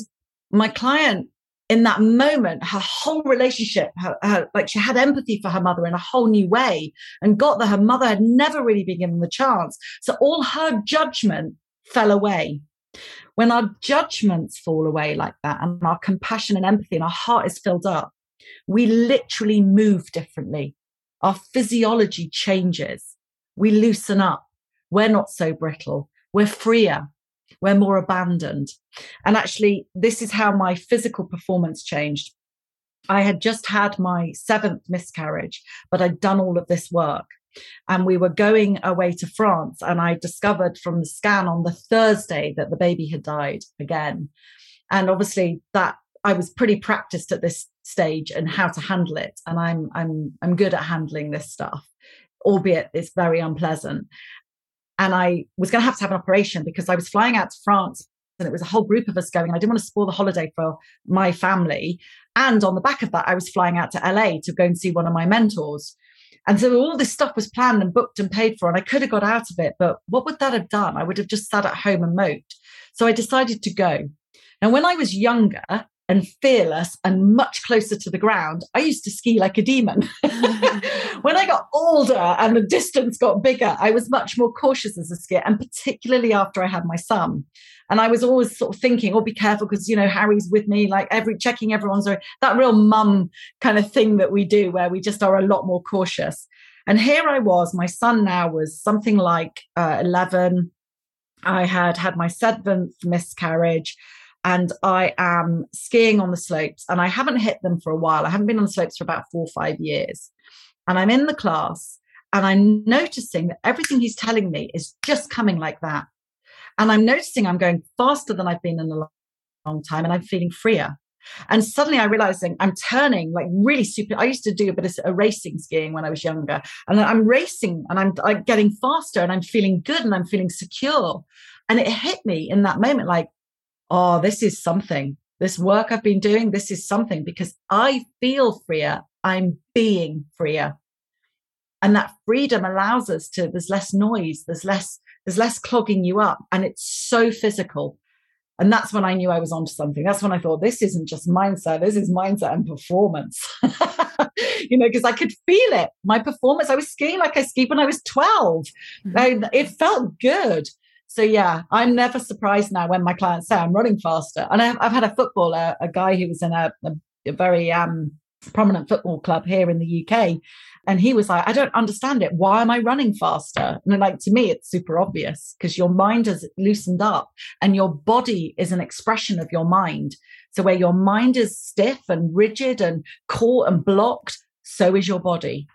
my client, in that moment, her whole relationship, her, her, like she had empathy for her mother in a whole new way and got that her mother had never really been given the chance. So all her judgment fell away. When our judgments fall away like that and our compassion and empathy and our heart is filled up, we literally move differently. Our physiology changes. We loosen up. We're not so brittle. We're freer. We're more abandoned. And actually, this is how my physical performance changed. I had just had my seventh miscarriage, but I'd done all of this work. And we were going away to France. And I discovered from the scan on the Thursday that the baby had died again. And obviously, that I was pretty practiced at this stage and how to handle it. And I'm I'm I'm good at handling this stuff, albeit it's very unpleasant. And I was going to have to have an operation because I was flying out to France and it was a whole group of us going. I didn't want to spoil the holiday for my family. And on the back of that, I was flying out to LA to go and see one of my mentors. And so all this stuff was planned and booked and paid for, and I could have got out of it. But what would that have done? I would have just sat at home and moped. So I decided to go. And when I was younger, and fearless and much closer to the ground, I used to ski like a demon. when I got older and the distance got bigger, I was much more cautious as a skier, and particularly after I had my son. And I was always sort of thinking, oh, be careful because, you know, Harry's with me, like every checking everyone's that real mum kind of thing that we do where we just are a lot more cautious. And here I was, my son now was something like uh, 11. I had had my seventh miscarriage and I am skiing on the slopes and I haven't hit them for a while. I haven't been on the slopes for about four or five years. And I'm in the class and I'm noticing that everything he's telling me is just coming like that. And I'm noticing I'm going faster than I've been in a long time and I'm feeling freer. And suddenly I'm realizing I'm turning like really super. I used to do a bit of racing skiing when I was younger, and I'm racing and I'm like getting faster and I'm feeling good and I'm feeling secure. And it hit me in that moment like, oh, this is something. This work I've been doing, this is something because I feel freer. I'm being freer. And that freedom allows us to, there's less noise, there's less, there's less clogging you up. And it's so physical. And that's when I knew I was onto something. That's when I thought, this isn't just mindset, this is mindset and performance. you know, because I could feel it. My performance, I was skiing like I skied when I was 12. Mm-hmm. I, it felt good. So yeah, I'm never surprised now when my clients say I'm running faster. And I've, I've had a footballer, a guy who was in a, a, a very um, prominent football club here in the UK, and he was like, I don't understand it. Why am I running faster? And like to me, it's super obvious because your mind has loosened up and your body is an expression of your mind. So where your mind is stiff and rigid and caught and blocked, so is your body.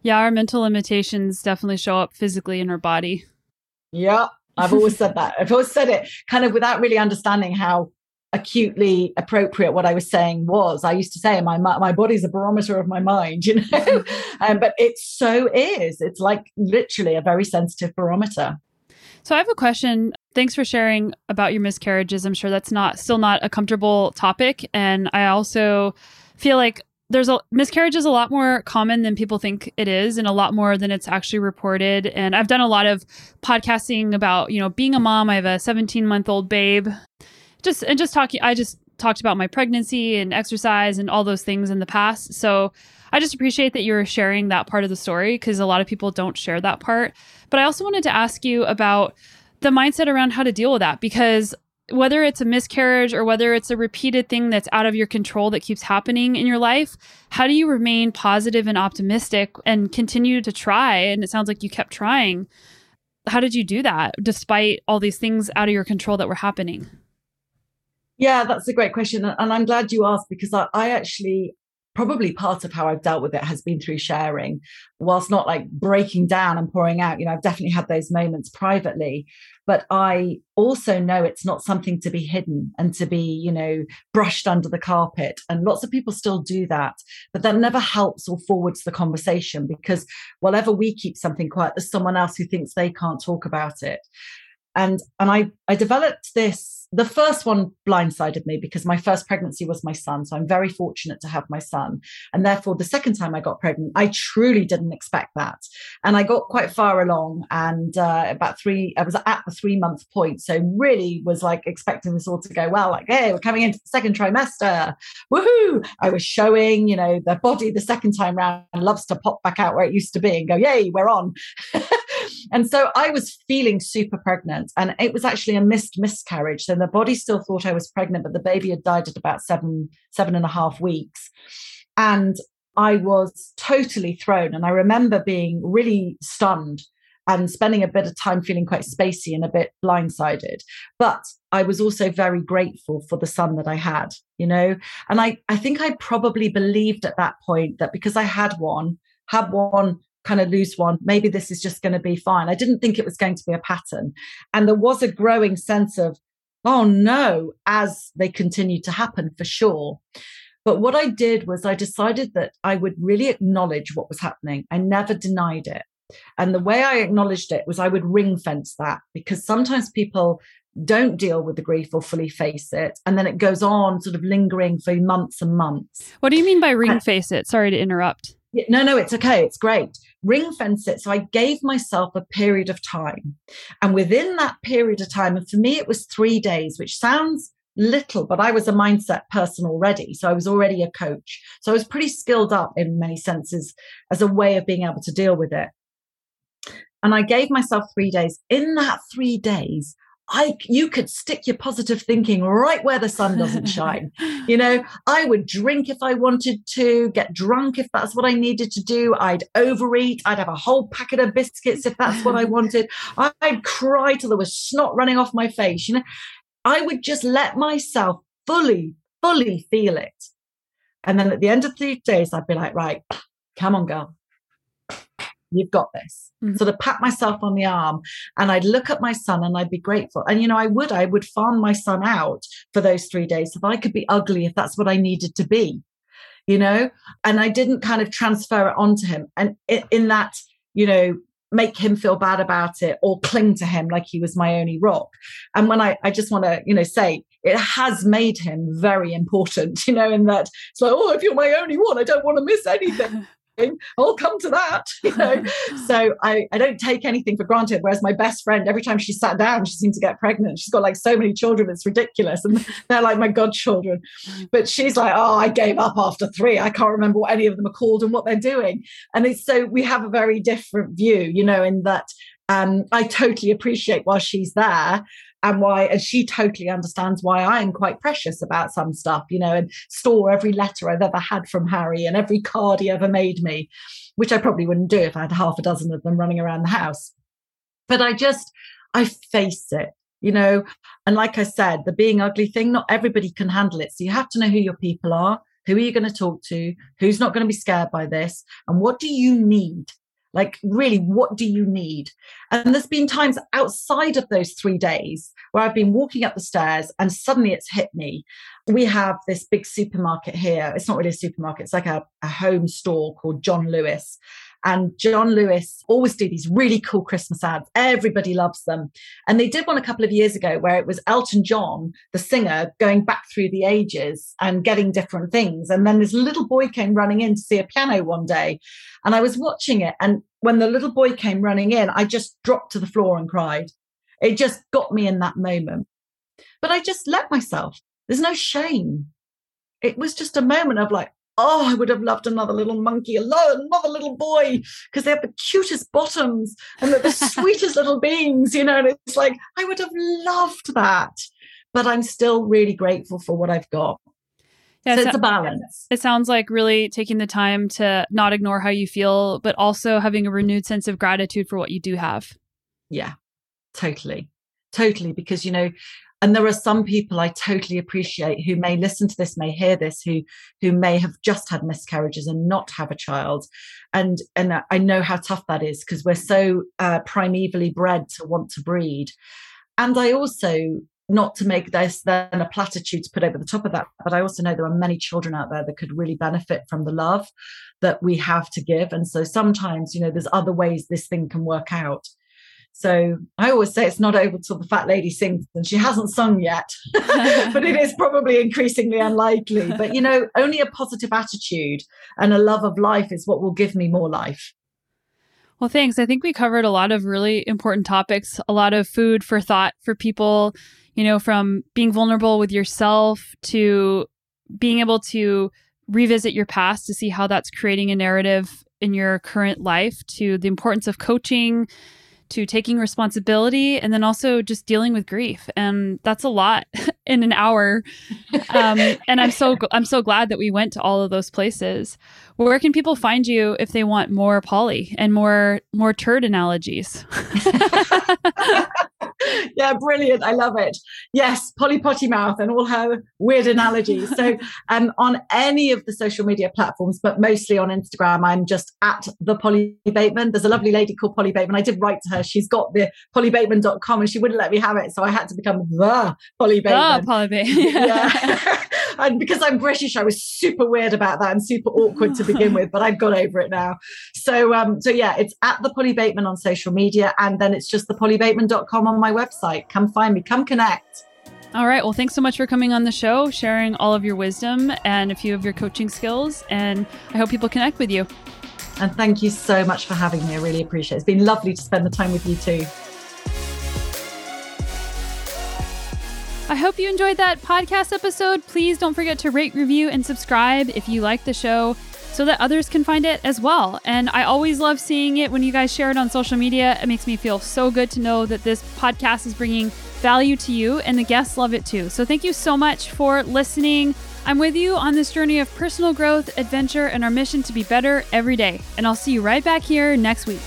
Yeah, our mental limitations definitely show up physically in our body.
Yeah, I've always said that. I've always said it kind of without really understanding how acutely appropriate what I was saying was. I used to say my my body's a barometer of my mind, you know, um, but it so is. It's like literally a very sensitive barometer.
So I have a question. Thanks for sharing about your miscarriages. I'm sure that's not still not a comfortable topic, and I also feel like there's a miscarriage is a lot more common than people think it is and a lot more than it's actually reported. And i've done a lot of podcasting about you know being a mom i have a 17 month old babe. Just and just talking i just talked about my pregnancy and exercise and all those things in the past. So i just appreciate that you're sharing that part of the story because a lot of people don't share that part. But i also wanted to ask you about the mindset around how to deal with that because whether it's a miscarriage or whether it's a repeated thing that's out of your control that keeps happening in your life, how do you remain positive and optimistic and continue to try? And it sounds like you kept trying. How did you do that despite all these things out of your control that were happening?
Yeah, that's a great question. And I'm glad you asked because I, I actually probably part of how I've dealt with it has been through sharing, whilst not like breaking down and pouring out. You know, I've definitely had those moments privately, but I also know it's not something to be hidden and to be, you know, brushed under the carpet. And lots of people still do that, but that never helps or forwards the conversation because whatever we keep something quiet, there's someone else who thinks they can't talk about it and and i i developed this the first one blindsided me because my first pregnancy was my son. So i'm very fortunate to have my son. And therefore the second time i got pregnant i truly didn't expect that. And i got quite far along and uh, about three i was at the three month point. So really was like expecting this all to go well like hey we're coming into the second trimester. Woohoo! I was showing you know the body the second time round loves to pop back out where it used to be and go yay we're on and so I was feeling super pregnant, and it was actually a missed miscarriage. So the body still thought I was pregnant, but the baby had died at about seven, seven and a half weeks. And I was totally thrown. And I remember being really stunned and spending a bit of time feeling quite spacey and a bit blindsided. But I was also very grateful for the son that I had, you know. And I, I think I probably believed at that point that because I had one, had one kind of lose one. Maybe this is just going to be fine. I didn't think it was going to be a pattern. And there was a growing sense of, oh no, as they continued to happen for sure. But what I did was I decided that I would really acknowledge what was happening. I never denied it. And the way I acknowledged it was I would ring fence that because sometimes people don't deal with the grief or fully face it. And then it goes on sort of lingering for months and months.
What do you mean by ring face it? Sorry to interrupt.
No, no, it's okay. It's great. Ring fence it. So I gave myself a period of time. And within that period of time, and for me, it was three days, which sounds little, but I was a mindset person already. So I was already a coach. So I was pretty skilled up in many senses as a way of being able to deal with it. And I gave myself three days. In that three days, I you could stick your positive thinking right where the sun doesn't shine. you know, I would drink if I wanted to, get drunk if that's what I needed to do. I'd overeat. I'd have a whole packet of biscuits if that's what I wanted. I'd cry till there was snot running off my face. You know, I would just let myself fully, fully feel it. And then at the end of three days, I'd be like, right, come on, girl you've got this. Mm-hmm. Sort of pat myself on the arm and I'd look at my son and I'd be grateful. And, you know, I would, I would farm my son out for those three days if I could be ugly, if that's what I needed to be, you know, and I didn't kind of transfer it onto him. And in that, you know, make him feel bad about it or cling to him like he was my only rock. And when I, I just want to, you know, say it has made him very important, you know, in that it's like, oh, if you're my only one, I don't want to miss anything. I'll come to that, you know. so I, I don't take anything for granted. Whereas my best friend, every time she sat down, she seemed to get pregnant. She's got like so many children, it's ridiculous. And they're like my godchildren. Mm. But she's like, oh, I gave up after three. I can't remember what any of them are called and what they're doing. And it's so we have a very different view, you know, in that um, I totally appreciate while she's there and why and she totally understands why I am quite precious about some stuff, you know, and store every letter I've ever had from Harry and every card he ever made me, which I probably wouldn't do if I had half a dozen of them running around the house. But I just I face it, you know, and like I said, the being ugly thing, not everybody can handle it. So you have to know who your people are. Who are you going to talk to? Who's not going to be scared by this? And what do you need like, really, what do you need? And there's been times outside of those three days where I've been walking up the stairs and suddenly it's hit me. We have this big supermarket here. It's not really a supermarket, it's like a, a home store called John Lewis. And John Lewis always do these really cool Christmas ads. Everybody loves them. And they did one a couple of years ago where it was Elton John, the singer, going back through the ages and getting different things. And then this little boy came running in to see a piano one day. And I was watching it. And when the little boy came running in, I just dropped to the floor and cried. It just got me in that moment. But I just let myself. There's no shame. It was just a moment of like, oh, I would have loved another little monkey, another little boy, because they have the cutest bottoms and they're the sweetest little beings, you know. And it's like, I would have loved that. But I'm still really grateful for what I've got. Yeah, so it's a balance.
It sounds like really taking the time to not ignore how you feel, but also having a renewed sense of gratitude for what you do have.
Yeah, totally totally because you know and there are some people i totally appreciate who may listen to this may hear this who who may have just had miscarriages and not have a child. And and i know how tough that is because we're so uh, primevally bred to want to breed. And i also not to make this then a platitude to put over the top of that but i also know there are many children out there that could really benefit from the love that we have to give. And so sometimes you know there's other ways this thing can work out so I always say it's not over till the fat lady sings, and she hasn't sung yet, but it is probably increasingly unlikely. But you know, only a positive attitude and a love of life is what will give me more life.
Well, thanks. I think we covered a lot of really important topics, a lot of food for thought for people, you know, from being vulnerable with yourself to being able to revisit your past to see how that's creating a narrative in your current life to the importance of coaching to taking responsibility and then also just dealing with grief. And that's a lot in an hour. Um, and i'm so i'm so glad that we went to all of those places. Where can people find you if they want more polly and more more turd analogies
yeah, brilliant. I love it. Yes, Polly Potty Mouth and all her weird analogies. So, um, on any of the social media platforms, but mostly on Instagram, I'm just at the Polly Bateman. There's a lovely lady called Polly Bateman. I did write to her. She's got the pollybateman.com and she wouldn't let me have it. So I had to become the Polly Bateman.
The Polly Bateman.
yeah. And because I'm British, I was super weird about that and super awkward to begin with, but I've got over it now. So, um, so yeah, it's at the Polly Bateman on social media, and then it's just the pollybateman.com on my website. Come find me, come connect.
All right. Well, thanks so much for coming on the show, sharing all of your wisdom and a few of your coaching skills. And I hope people connect with you.
And thank you so much for having me. I really appreciate it. It's been lovely to spend the time with you too.
I hope you enjoyed that podcast episode. Please don't forget to rate, review, and subscribe if you like the show so that others can find it as well. And I always love seeing it when you guys share it on social media. It makes me feel so good to know that this podcast is bringing value to you and the guests love it too. So thank you so much for listening. I'm with you on this journey of personal growth, adventure, and our mission to be better every day. And I'll see you right back here next week.